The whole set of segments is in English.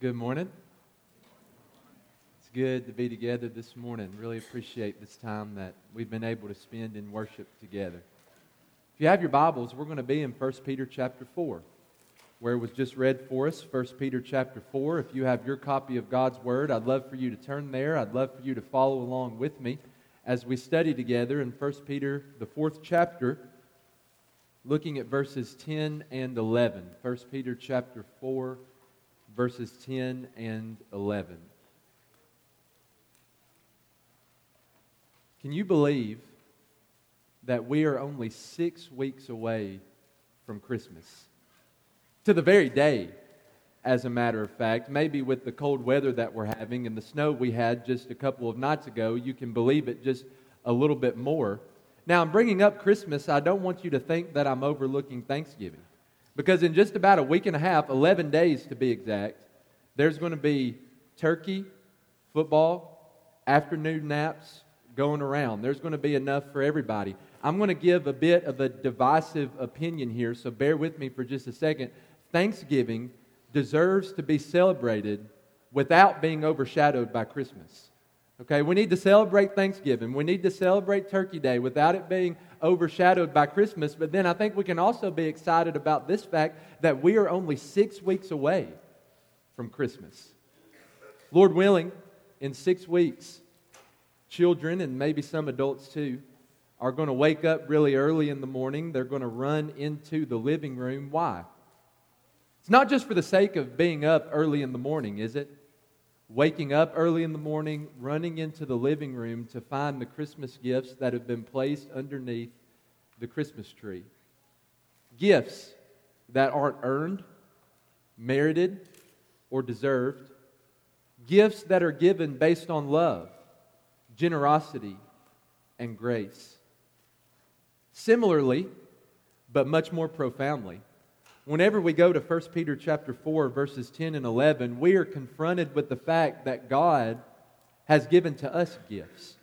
Good morning. It's good to be together this morning. Really appreciate this time that we've been able to spend in worship together. If you have your Bibles, we're going to be in 1 Peter chapter 4, where it was just read for us, 1 Peter chapter 4. If you have your copy of God's Word, I'd love for you to turn there. I'd love for you to follow along with me as we study together in 1 Peter, the fourth chapter, looking at verses 10 and 11. 1 Peter chapter 4 verses 10 and 11. Can you believe that we are only six weeks away from Christmas? To the very day, as a matter of fact. Maybe with the cold weather that we're having and the snow we had just a couple of nights ago, you can believe it just a little bit more. Now, I'm bringing up Christmas. I don't want you to think that I'm overlooking Thanksgiving. Because in just about a week and a half, 11 days to be exact, there's going to be turkey, football, afternoon naps going around. There's going to be enough for everybody. I'm going to give a bit of a divisive opinion here, so bear with me for just a second. Thanksgiving deserves to be celebrated without being overshadowed by Christmas. Okay, we need to celebrate Thanksgiving. We need to celebrate Turkey Day without it being overshadowed by Christmas. But then I think we can also be excited about this fact that we are only six weeks away from Christmas. Lord willing, in six weeks, children and maybe some adults too are going to wake up really early in the morning. They're going to run into the living room. Why? It's not just for the sake of being up early in the morning, is it? Waking up early in the morning, running into the living room to find the Christmas gifts that have been placed underneath the Christmas tree. Gifts that aren't earned, merited, or deserved. Gifts that are given based on love, generosity, and grace. Similarly, but much more profoundly, whenever we go to 1 Peter chapter 4 verses 10 and 11, we are confronted with the fact that God has given to us gifts.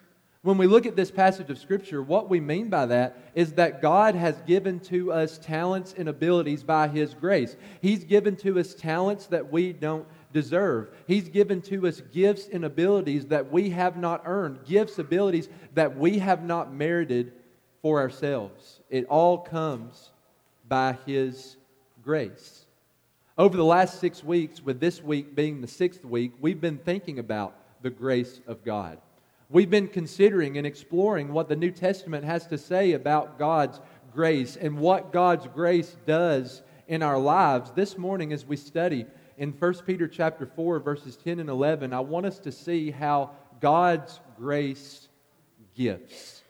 When we look at this passage of Scripture, what we mean by that is that God has given to us talents and abilities by His grace. He's given to us talents that we don't deserve. He's given to us gifts and abilities that we have not earned, gifts, abilities that we have not merited for ourselves. It all comes by His grace. Over the last six weeks, with this week being the sixth week, we've been thinking about the grace of God. We've been considering and exploring what the New Testament has to say about God's grace and what God's grace does in our lives. This morning, as we study in 1 Peter chapter 4, verses 10 and 11, I want us to see how God's grace gives.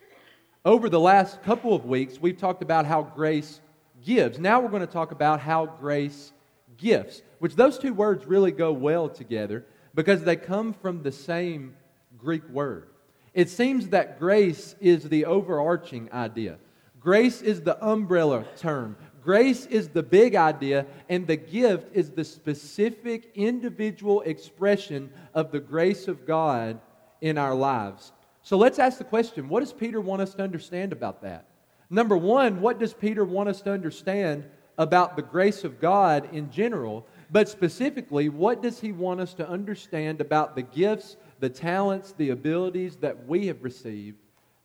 Over the last couple of weeks, we've talked about how grace gives. Now we're going to talk about how grace gives, which those two words really go well together because they come from the same Greek word. It seems that grace is the overarching idea. Grace is the umbrella term. Grace is the big idea, and the gift is the specific individual expression of the grace of God in our lives. So let's ask the question what does Peter want us to understand about that? Number one, what does Peter want us to understand about the grace of God in general? But specifically, what does he want us to understand about the gifts the talents, the abilities that we have received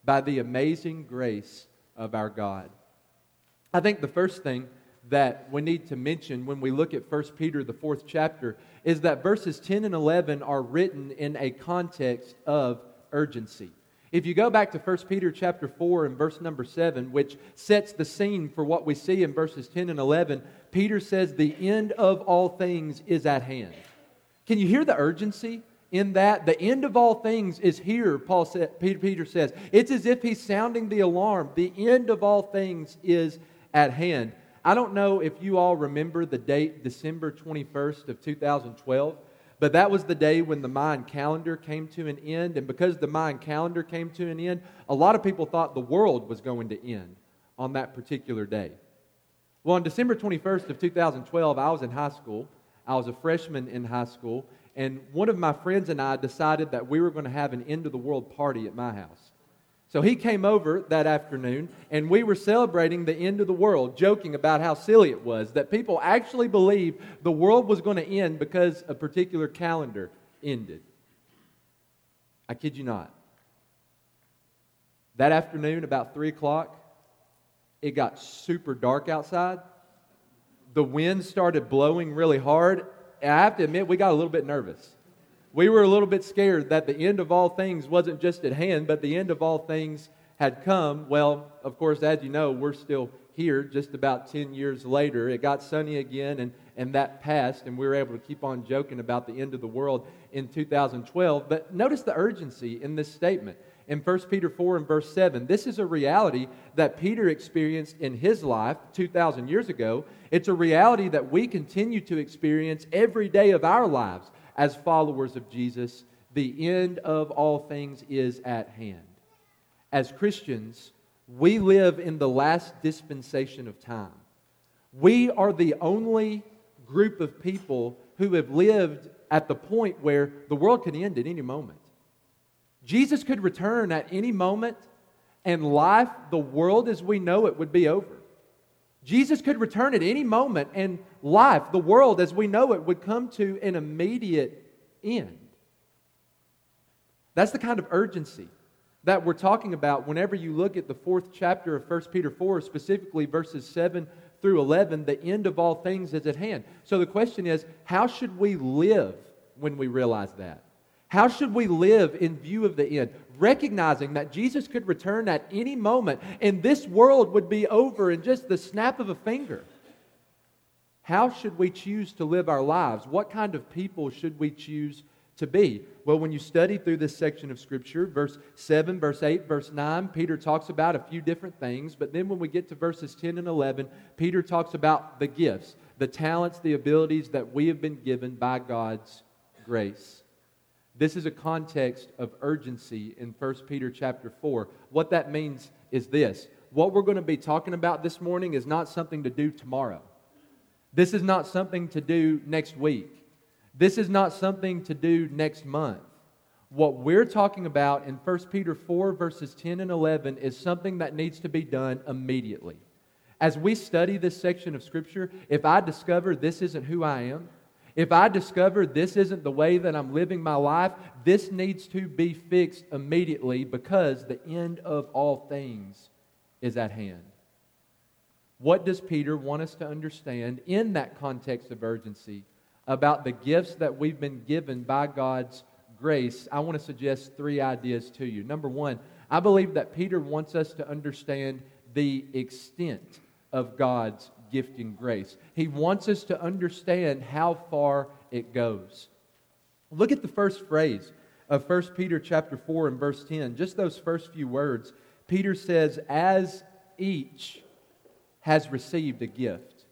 by the amazing grace of our God. I think the first thing that we need to mention when we look at 1 Peter, the fourth chapter, is that verses 10 and 11 are written in a context of urgency. If you go back to 1 Peter chapter 4 and verse number 7, which sets the scene for what we see in verses 10 and 11, Peter says, The end of all things is at hand. Can you hear the urgency? in that the end of all things is here, Paul said, Peter, Peter says. It's as if he's sounding the alarm. The end of all things is at hand. I don't know if you all remember the date, December 21st of 2012, but that was the day when the Mayan calendar came to an end. And because the Mayan calendar came to an end, a lot of people thought the world was going to end on that particular day. Well, on December 21st of 2012, I was in high school. I was a freshman in high school, and one of my friends and I decided that we were going to have an end of the world party at my house. So he came over that afternoon, and we were celebrating the end of the world, joking about how silly it was that people actually believed the world was going to end because a particular calendar ended. I kid you not. That afternoon, about 3 o'clock, it got super dark outside. The wind started blowing really hard. And I have to admit, we got a little bit nervous. We were a little bit scared that the end of all things wasn't just at hand, but the end of all things had come. Well, of course, as you know, we're still here just about 10 years later. It got sunny again, and, and that passed, and we were able to keep on joking about the end of the world in 2012. But notice the urgency in this statement in 1 Peter 4 and verse 7. This is a reality that Peter experienced in his life 2,000 years ago. It's a reality that we continue to experience every day of our lives as followers of Jesus. The end of all things is at hand. As Christians, we live in the last dispensation of time. We are the only group of people who have lived at the point where the world can end at any moment. Jesus could return at any moment, and life, the world as we know it, would be over. Jesus could return at any moment, and life, the world as we know it, would come to an immediate end. That's the kind of urgency that we're talking about whenever you look at the fourth chapter of 1 Peter 4, specifically verses 7 through 11. The end of all things is at hand. So the question is how should we live when we realize that? How should we live in view of the end? Recognizing that Jesus could return at any moment and this world would be over in just the snap of a finger. How should we choose to live our lives? What kind of people should we choose to be? Well, when you study through this section of Scripture, verse 7, verse 8, verse 9, Peter talks about a few different things. But then when we get to verses 10 and 11, Peter talks about the gifts, the talents, the abilities that we have been given by God's grace. This is a context of urgency in 1 Peter chapter 4. What that means is this. What we're going to be talking about this morning is not something to do tomorrow. This is not something to do next week. This is not something to do next month. What we're talking about in 1 Peter 4, verses 10 and 11, is something that needs to be done immediately. As we study this section of Scripture, if I discover this isn't who I am, if I discover this isn't the way that I'm living my life, this needs to be fixed immediately because the end of all things is at hand. What does Peter want us to understand in that context of urgency about the gifts that we've been given by God's grace? I want to suggest three ideas to you. Number one, I believe that Peter wants us to understand the extent of God's gifting grace. He wants us to understand how far it goes. Look at the first phrase of 1 Peter chapter 4 and verse 10. Just those first few words. Peter says, As each has received a gift.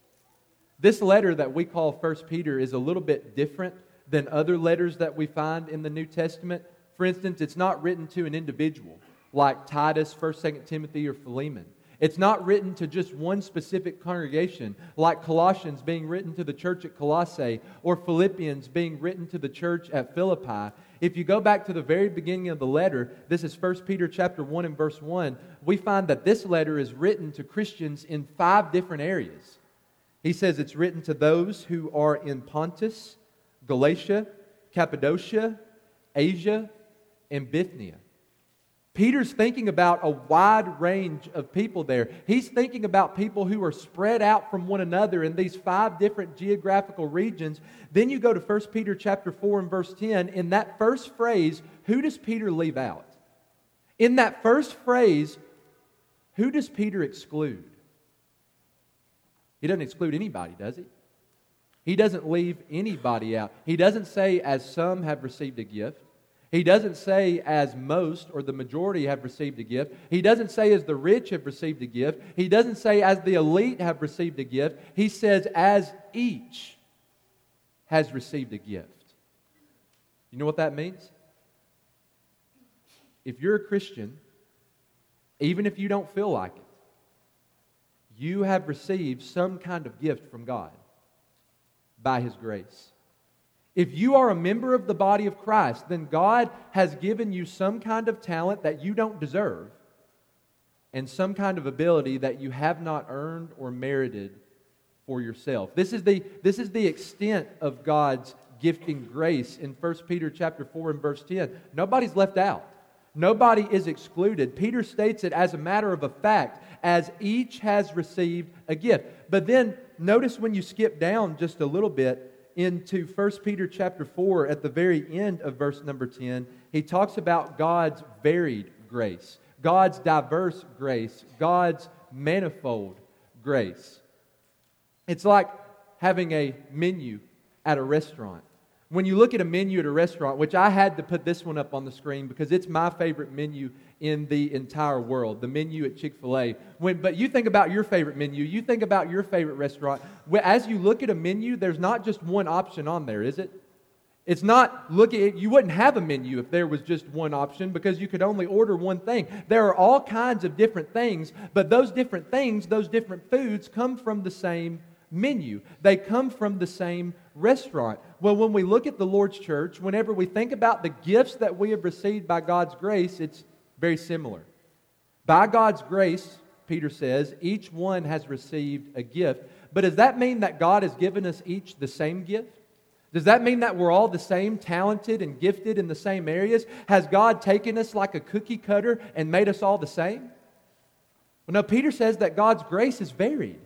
This letter that we call 1 Peter is a little bit different than other letters that we find in the New Testament. For instance, it's not written to an individual like Titus, 1st, 2nd Timothy, or Philemon. It's not written to just one specific congregation, like Colossians being written to the church at Colossae or Philippians being written to the church at Philippi. If you go back to the very beginning of the letter, this is 1 Peter chapter 1 and verse 1, we find that this letter is written to Christians in five different areas. He says it's written to those who are in Pontus, Galatia, Cappadocia, Asia, and Bithynia. Peter's thinking about a wide range of people there. He's thinking about people who are spread out from one another in these five different geographical regions. Then you go to 1 Peter chapter 4 and verse 10. In that first phrase, who does Peter leave out? In that first phrase, who does Peter exclude? He doesn't exclude anybody, does he? He doesn't leave anybody out. He doesn't say, as some have received a gift. He doesn't say as most or the majority have received a gift. He doesn't say as the rich have received a gift. He doesn't say as the elite have received a gift. He says as each has received a gift. You know what that means? If you're a Christian, even if you don't feel like it, you have received some kind of gift from God by His grace. If you are a member of the body of Christ, then God has given you some kind of talent that you don't deserve and some kind of ability that you have not earned or merited for yourself. This is the, this is the extent of God's gifting grace in 1 Peter chapter 4 and verse 10. Nobody's left out. Nobody is excluded. Peter states it as a matter of a fact, as each has received a gift. But then notice when you skip down just a little bit into 1 Peter chapter 4 at the very end of verse number 10, he talks about God's varied grace, God's diverse grace, God's manifold grace. It's like having a menu at a restaurant. When you look at a menu at a restaurant, which I had to put this one up on the screen because it's my favorite menu in the entire world, the menu at Chick fil A. But you think about your favorite menu, you think about your favorite restaurant. As you look at a menu, there's not just one option on there, is it? It's not looking, you wouldn't have a menu if there was just one option because you could only order one thing. There are all kinds of different things, but those different things, those different foods come from the same menu. They come from the same restaurant. Well, when we look at the Lord's church, whenever we think about the gifts that we have received by God's grace, it's very similar. By God's grace, Peter says, each one has received a gift. But does that mean that God has given us each the same gift? Does that mean that we're all the same, talented and gifted in the same areas? Has God taken us like a cookie cutter and made us all the same? Well, no, Peter says that God's grace is varied.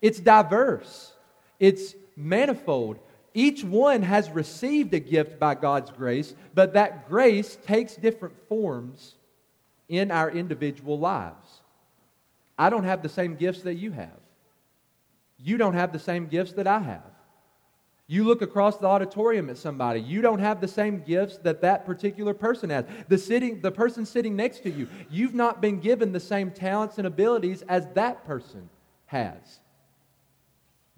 It's diverse, it's manifold. Each one has received a gift by God's grace, but that grace takes different forms in our individual lives. I don't have the same gifts that you have. You don't have the same gifts that I have. You look across the auditorium at somebody, you don't have the same gifts that that particular person has. The, sitting, the person sitting next to you, you've not been given the same talents and abilities as that person has.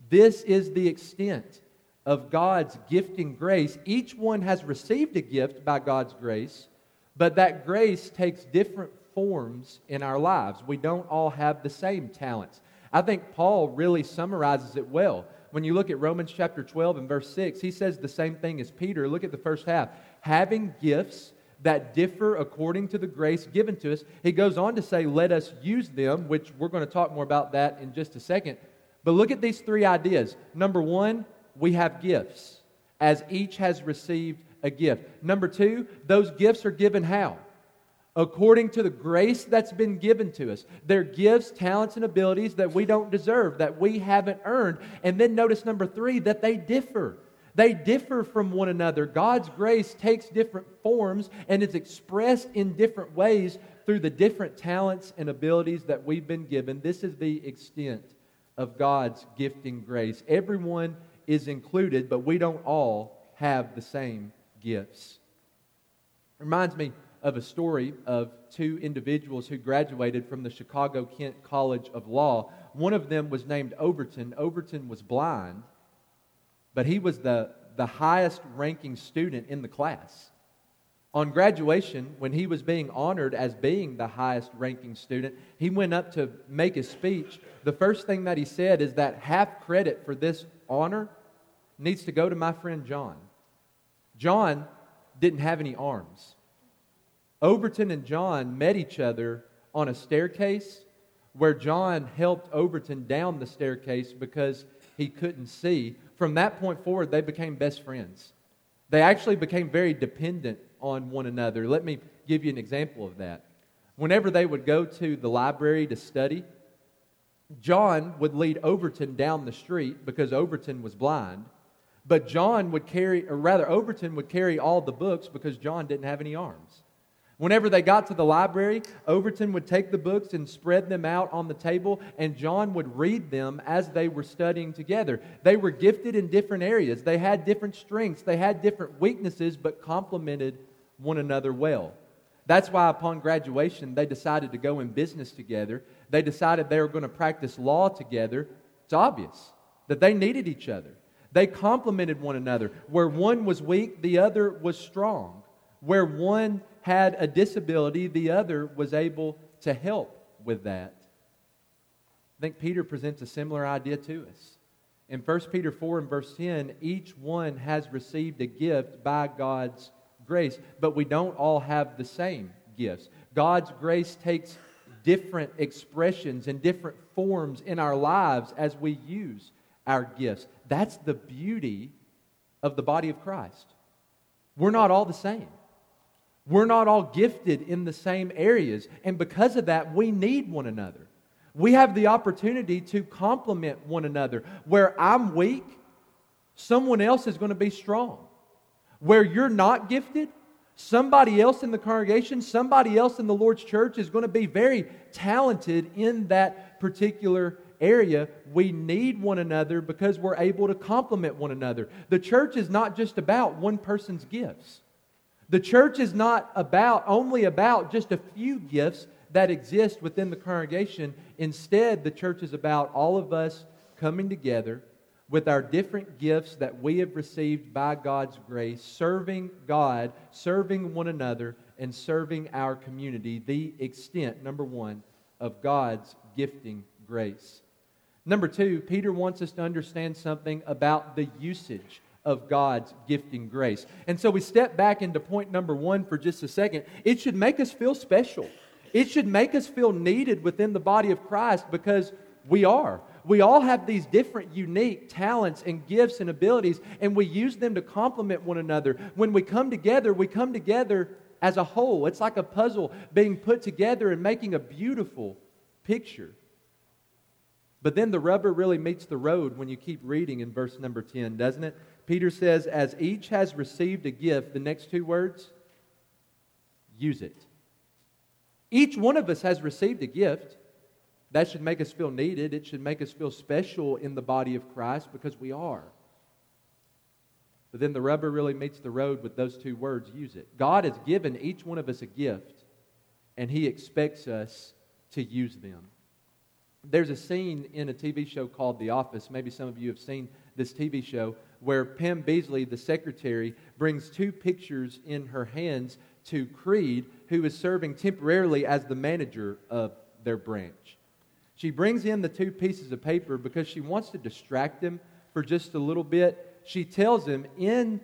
This is the extent of God's gifting grace. Each one has received a gift by God's grace, but that grace takes different forms in our lives. We don't all have the same talents. I think Paul really summarizes it well. When you look at Romans chapter 12 and verse 6, he says the same thing as Peter. Look at the first half. Having gifts that differ according to the grace given to us, he goes on to say, let us use them, which we're going to talk more about that in just a second. But look at these three ideas. Number one, we have gifts, as each has received a gift. Number two, those gifts are given how? According to the grace that's been given to us. They're gifts, talents, and abilities that we don't deserve, that we haven't earned. And then notice number three, that they differ. They differ from one another. God's grace takes different forms and is expressed in different ways through the different talents and abilities that we've been given. This is the extent of God's gifting grace. Everyone is included, but we don't all have the same gifts. Reminds me of a story of two individuals who graduated from the Chicago Kent College of Law. One of them was named Overton. Overton was blind, but he was the, the highest ranking student in the class. On graduation, when he was being honored as being the highest ranking student, he went up to make his speech. The first thing that he said is that half credit for this honor needs to go to my friend John. John didn't have any arms. Overton and John met each other on a staircase where John helped Overton down the staircase because he couldn't see. From that point forward, they became best friends. They actually became very dependent on one another. Let me give you an example of that. Whenever they would go to the library to study, John would lead Overton down the street because Overton was blind. But John would carry, or rather, Overton would carry all the books because John didn't have any arms. Whenever they got to the library, Overton would take the books and spread them out on the table, and John would read them as they were studying together. They were gifted in different areas, they had different strengths, they had different weaknesses, but complemented one another well. That's why, upon graduation, they decided to go in business together. They decided they were going to practice law together. It's obvious that they needed each other. They complemented one another. Where one was weak, the other was strong. Where one had a disability, the other was able to help with that. I think Peter presents a similar idea to us. In 1 Peter 4 and verse 10, each one has received a gift by God's grace, but we don't all have the same gifts. God's grace takes different expressions and different forms in our lives as we use our gifts. That's the beauty of the body of Christ. We're not all the same. We're not all gifted in the same areas. And because of that, we need one another. We have the opportunity to complement one another. Where I'm weak, someone else is going to be strong. Where you're not gifted, somebody else in the congregation, somebody else in the Lord's church is going to be very talented in that particular area. We need one another because we're able to complement one another. The church is not just about one person's gifts. The church is not about only about just a few gifts that exist within the congregation. Instead, the church is about all of us coming together with our different gifts that we have received by God's grace, serving God, serving one another, and serving our community. The extent, number one, of God's gifting grace. Number two, Peter wants us to understand something about the usage of God's gifting grace. And so we step back into point number one for just a second. It should make us feel special. It should make us feel needed within the body of Christ because we are. We all have these different, unique talents and gifts and abilities, and we use them to complement one another. When we come together, we come together as a whole. It's like a puzzle being put together and making a beautiful picture. But then the rubber really meets the road when you keep reading in verse number 10, doesn't it? Peter says, As each has received a gift, the next two words, use it. Each one of us has received a gift. That should make us feel needed. It should make us feel special in the body of Christ because we are. But then the rubber really meets the road with those two words use it. God has given each one of us a gift, and He expects us to use them. There's a scene in a TV show called The Office. Maybe some of you have seen this TV show where Pam Beesly, the secretary, brings two pictures in her hands to Creed, who is serving temporarily as the manager of their branch. She brings in the two pieces of paper because she wants to distract him for just a little bit. She tells him in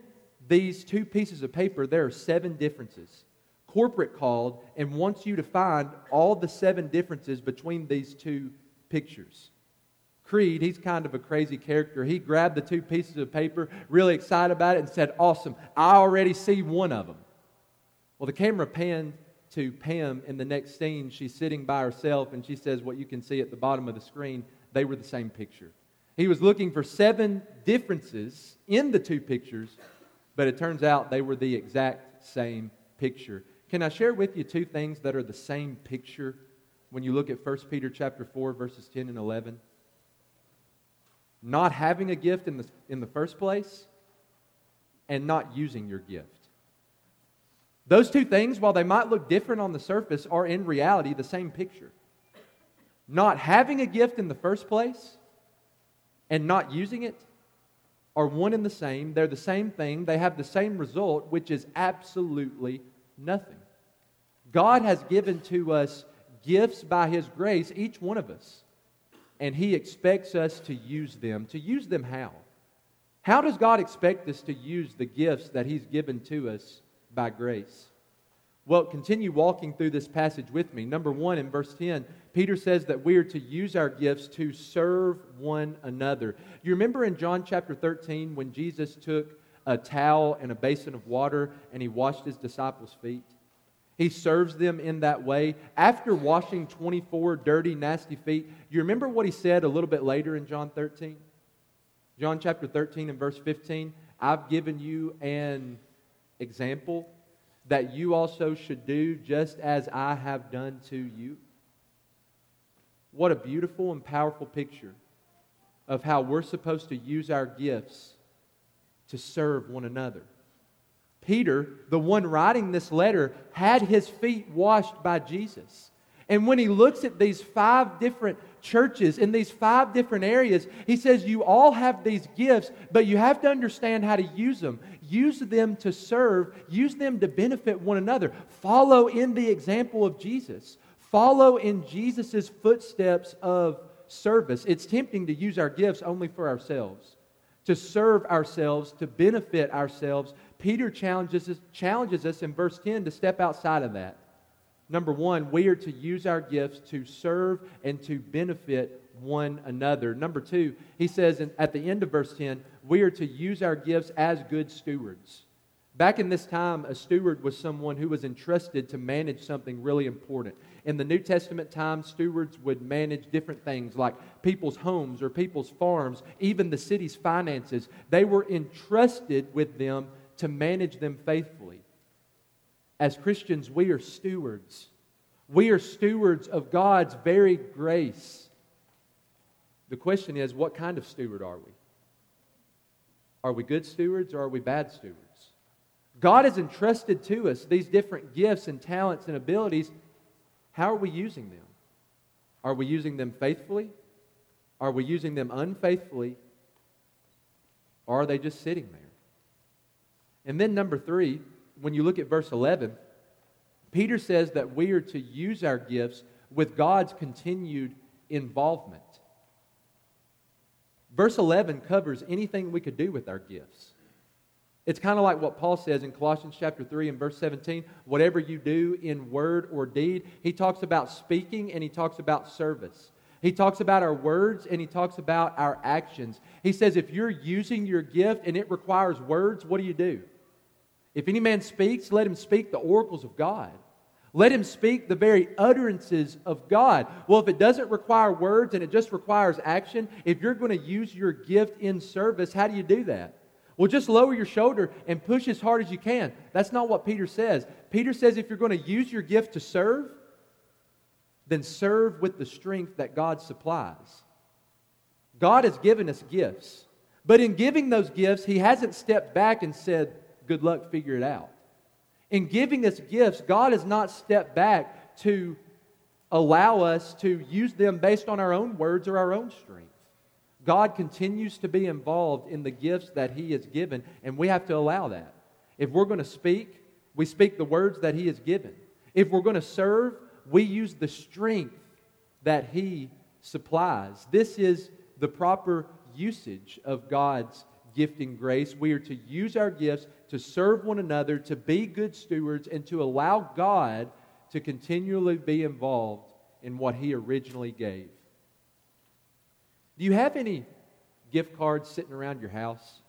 these two pieces of paper, there are seven differences. Corporate called and wants you to find all the seven differences between these two pictures. Creed, he's kind of a crazy character. He grabbed the two pieces of paper, really excited about it, and said, Awesome, I already see one of them. Well, the camera panned to Pam in the next scene. She's sitting by herself and she says, What you can see at the bottom of the screen, they were the same picture. He was looking for seven differences in the two pictures, but it turns out they were the exact same picture. Can I share with you two things that are the same picture when you look at 1 Peter chapter 4 verses 10 and 11? Not having a gift in the, in the first place and not using your gift. Those two things, while they might look different on the surface, are in reality the same picture. Not having a gift in the first place and not using it are one and the same. They're the same thing. They have the same result, which is absolutely nothing. God has given to us gifts by His grace, each one of us, and He expects us to use them. To use them how? How does God expect us to use the gifts that He's given to us by grace. Well, continue walking through this passage with me. Number one, in verse 10, Peter says that we are to use our gifts to serve one another. You remember in John chapter 13 when Jesus took a towel and a basin of water and he washed his disciples' feet? He serves them in that way. After washing 24 dirty, nasty feet, you remember what he said a little bit later in John 13? John chapter 13 and verse 15 I've given you an example that you also should do just as I have done to you? What a beautiful and powerful picture of how we're supposed to use our gifts to serve one another. Peter, the one writing this letter, had his feet washed by Jesus. And when he looks at these five different churches in these five different areas, he says, You all have these gifts, but you have to understand how to use them. Use them to serve, use them to benefit one another. Follow in the example of Jesus, follow in Jesus' footsteps of service. It's tempting to use our gifts only for ourselves, to serve ourselves, to benefit ourselves. Peter challenges us, challenges us in verse 10 to step outside of that. Number one, we are to use our gifts to serve and to benefit one another. Number two, he says in, at the end of verse 10, we are to use our gifts as good stewards. Back in this time, a steward was someone who was entrusted to manage something really important. In the New Testament time, stewards would manage different things like people's homes or people's farms, even the city's finances. They were entrusted with them to manage them faithfully. As Christians, we are stewards. We are stewards of God's very grace. The question is, what kind of steward are we? Are we good stewards or are we bad stewards? God has entrusted to us these different gifts and talents and abilities. How are we using them? Are we using them faithfully? Are we using them unfaithfully? Or are they just sitting there? And then, number three, when you look at verse 11, Peter says that we are to use our gifts with God's continued involvement. Verse 11 covers anything we could do with our gifts. It's kind of like what Paul says in Colossians chapter 3 and verse 17. Whatever you do in word or deed, he talks about speaking and he talks about service. He talks about our words and he talks about our actions. He says if you're using your gift and it requires words, what do you do? If any man speaks, let him speak the oracles of God. Let him speak the very utterances of God. Well, if it doesn't require words and it just requires action, if you're going to use your gift in service, how do you do that? Well, just lower your shoulder and push as hard as you can. That's not what Peter says. Peter says if you're going to use your gift to serve, then serve with the strength that God supplies. God has given us gifts. But in giving those gifts, He hasn't stepped back and said, Good luck, figure it out. In giving us gifts, God has not stepped back to allow us to use them based on our own words or our own strength. God continues to be involved in the gifts that He has given, and we have to allow that. If we're going to speak, we speak the words that He has given. If we're going to serve, we use the strength that He supplies. This is the proper usage of God's gifting grace. We are to use our gifts to serve one another, to be good stewards, and to allow God to continually be involved in what He originally gave. Do you have any gift cards sitting around your house,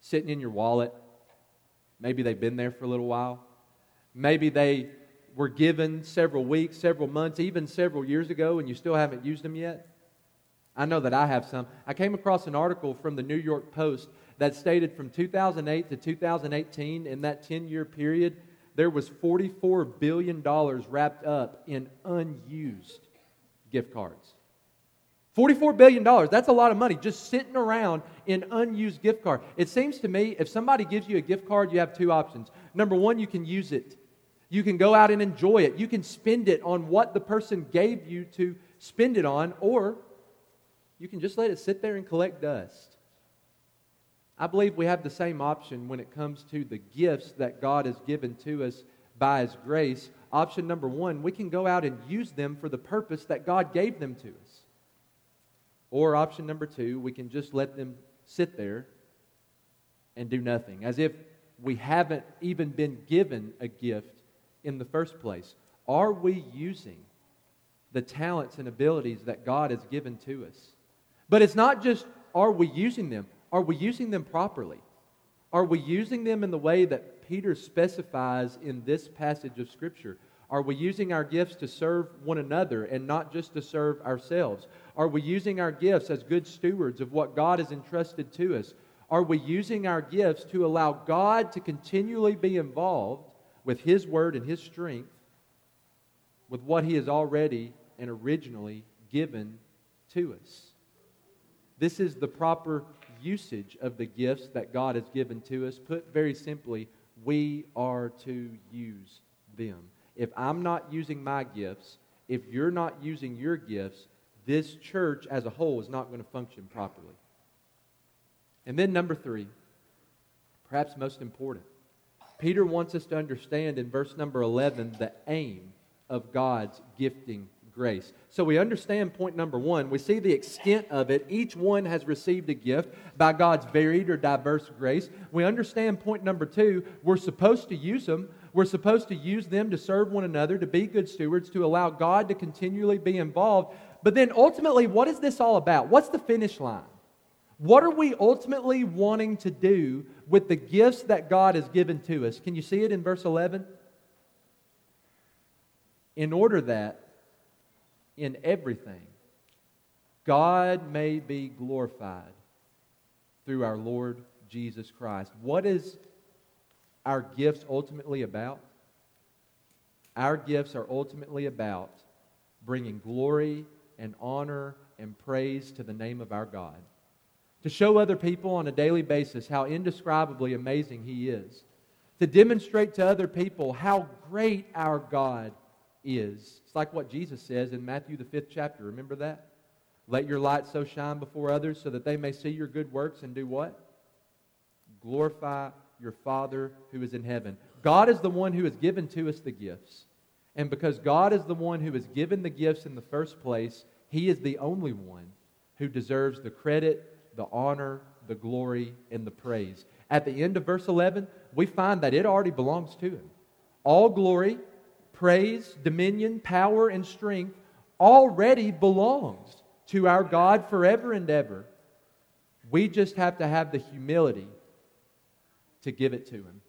sitting in your wallet? Maybe they've been there for a little while. Maybe they were given several weeks, several months, even several years ago, and you still haven't used them yet. I know that I have some. I came across an article from the New York Post that stated from 2008 to 2018, in that 10 year period, there was $44 billion wrapped up in unused gift cards. $44 billion, that's a lot of money just sitting around in unused gift card. It seems to me if somebody gives you a gift card, you have two options. Number one, you can use it. You can go out and enjoy it. You can spend it on what the person gave you to spend it on, or you can just let it sit there and collect dust. I believe we have the same option when it comes to the gifts that God has given to us by His grace. Option number one, we can go out and use them for the purpose that God gave them to us. Or option number two, we can just let them sit there and do nothing, as if we haven't even been given a gift in the first place. Are we using the talents and abilities that God has given to us? But it's not just are we using them, are we using them properly? Are we using them in the way that Peter specifies in this passage of Scripture? Are we using our gifts to serve one another and not just to serve ourselves? Are we using our gifts as good stewards of what God has entrusted to us? Are we using our gifts to allow God to continually be involved with His word and His strength with what He has already and originally given to us? This is the proper usage of the gifts that God has given to us. Put very simply, we are to use them. If I'm not using my gifts, if you're not using your gifts, this church as a whole is not going to function properly. And then, number three, perhaps most important, Peter wants us to understand in verse number 11 the aim of God's gifting grace. So we understand point number one. We see the extent of it. Each one has received a gift by God's varied or diverse grace. We understand point number two. We're supposed to use them. We're supposed to use them to serve one another, to be good stewards, to allow God to continually be involved. But then ultimately, what is this all about? What's the finish line? What are we ultimately wanting to do with the gifts that God has given to us? Can you see it in verse 11? In order that in everything God may be glorified through our Lord Jesus Christ. What is our gifts ultimately about? Our gifts are ultimately about bringing glory and honor and praise to the name of our God. To show other people on a daily basis how indescribably amazing He is. To demonstrate to other people how great our God is. Like what Jesus says in Matthew, the fifth chapter. Remember that? Let your light so shine before others so that they may see your good works and do what? Glorify your Father who is in heaven. God is the one who has given to us the gifts. And because God is the one who has given the gifts in the first place, He is the only one who deserves the credit, the honor, the glory, and the praise. At the end of verse 11, we find that it already belongs to Him. All glory, praise, dominion, power, and strength already belongs to our God forever and ever. We just have to have the humility to give it to Him.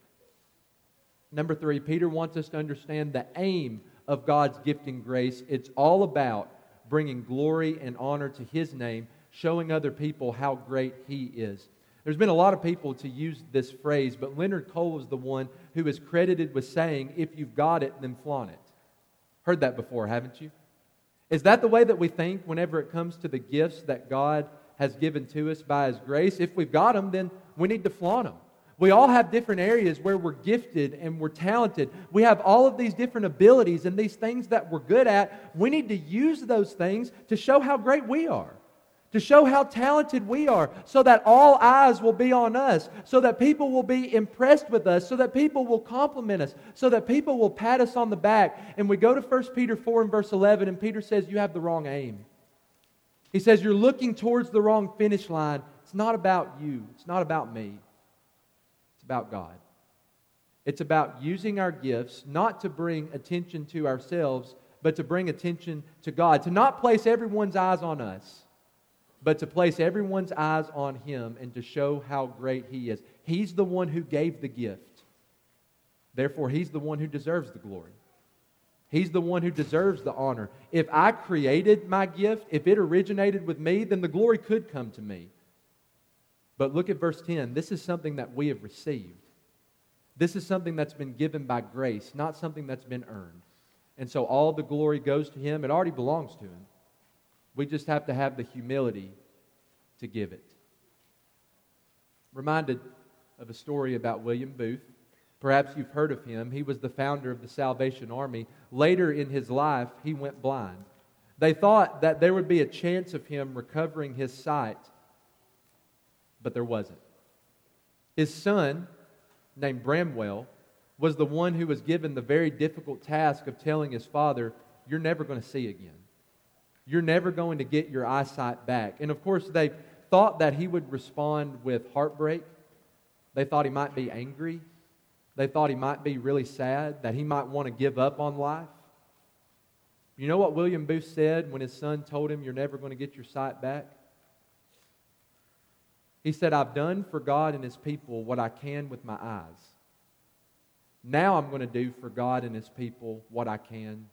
Number three, Peter wants us to understand the aim of God's gift and grace. It's all about bringing glory and honor to His name, showing other people how great He is. There's been a lot of people to use this phrase, but Leonard Cole is the one who is credited with saying, if you've got it, then flaunt it. Heard that before, haven't you? Is that the way that we think whenever it comes to the gifts that God has given to us by His grace? If we've got them, then we need to flaunt them. We all have different areas where we're gifted and we're talented. We have all of these different abilities and these things that we're good at. We need to use those things to show how great we are, to show how talented we are, so that all eyes will be on us, so that people will be impressed with us, so that people will compliment us, so that people will pat us on the back. And we go to 1 Peter 4 and verse 11, and Peter says, You have the wrong aim. He says, You're looking towards the wrong finish line. It's not about you, it's not about me it's about God. It's about using our gifts not to bring attention to ourselves, but to bring attention to God. To not place everyone's eyes on us, but to place everyone's eyes on Him and to show how great He is. He's the one who gave the gift. Therefore, He's the one who deserves the glory. He's the one who deserves the honor. If I created my gift, if it originated with me, then the glory could come to me. But look at verse 10. This is something that we have received. This is something that's been given by grace, not something that's been earned. And so all the glory goes to Him. It already belongs to Him. We just have to have the humility to give it. Reminded of a story about William Booth. Perhaps you've heard of him. He was the founder of the Salvation Army. Later in his life, he went blind. They thought that there would be a chance of him recovering his sight but there wasn't. His son, named Bramwell, was the one who was given the very difficult task of telling his father, You're never going to see again. You're never going to get your eyesight back. And of course, they thought that he would respond with heartbreak. They thought he might be angry. They thought he might be really sad, that he might want to give up on life. You know what William Booth said when his son told him, You're never going to get your sight back? He said, I've done for God and his people what I can with my eyes. Now I'm going to do for God and his people what I can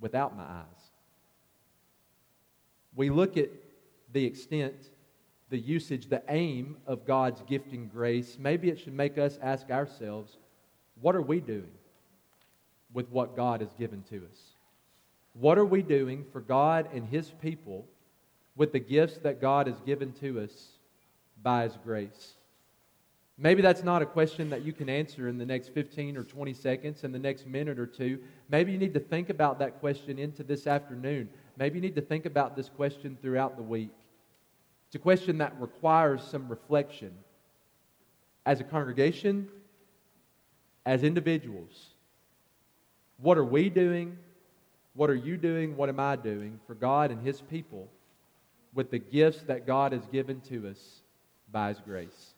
without my eyes. We look at the extent, the usage, the aim of God's gifting grace. Maybe it should make us ask ourselves, what are we doing with what God has given to us? What are we doing for God and his people with the gifts that God has given to us by His grace. Maybe that's not a question that you can answer in the next 15 or 20 seconds, in the next minute or two. Maybe you need to think about that question into this afternoon. Maybe you need to think about this question throughout the week. It's a question that requires some reflection. As a congregation, as individuals, what are we doing? What are you doing? What am I doing for God and His people with the gifts that God has given to us by His grace?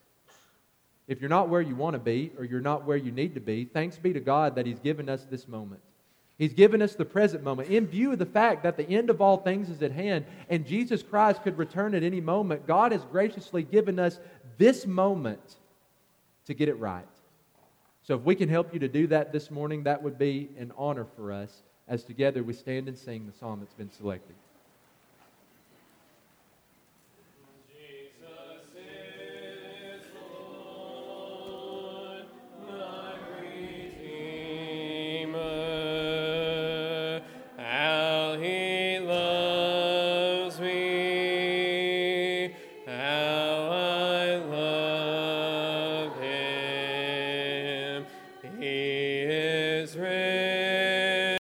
If you're not where you want to be or you're not where you need to be, thanks be to God that He's given us this moment. He's given us the present moment in view of the fact that the end of all things is at hand and Jesus Christ could return at any moment. God has graciously given us this moment to get it right. So, if we can help you to do that this morning, that would be an honor for us as together we stand and sing the song that's been selected.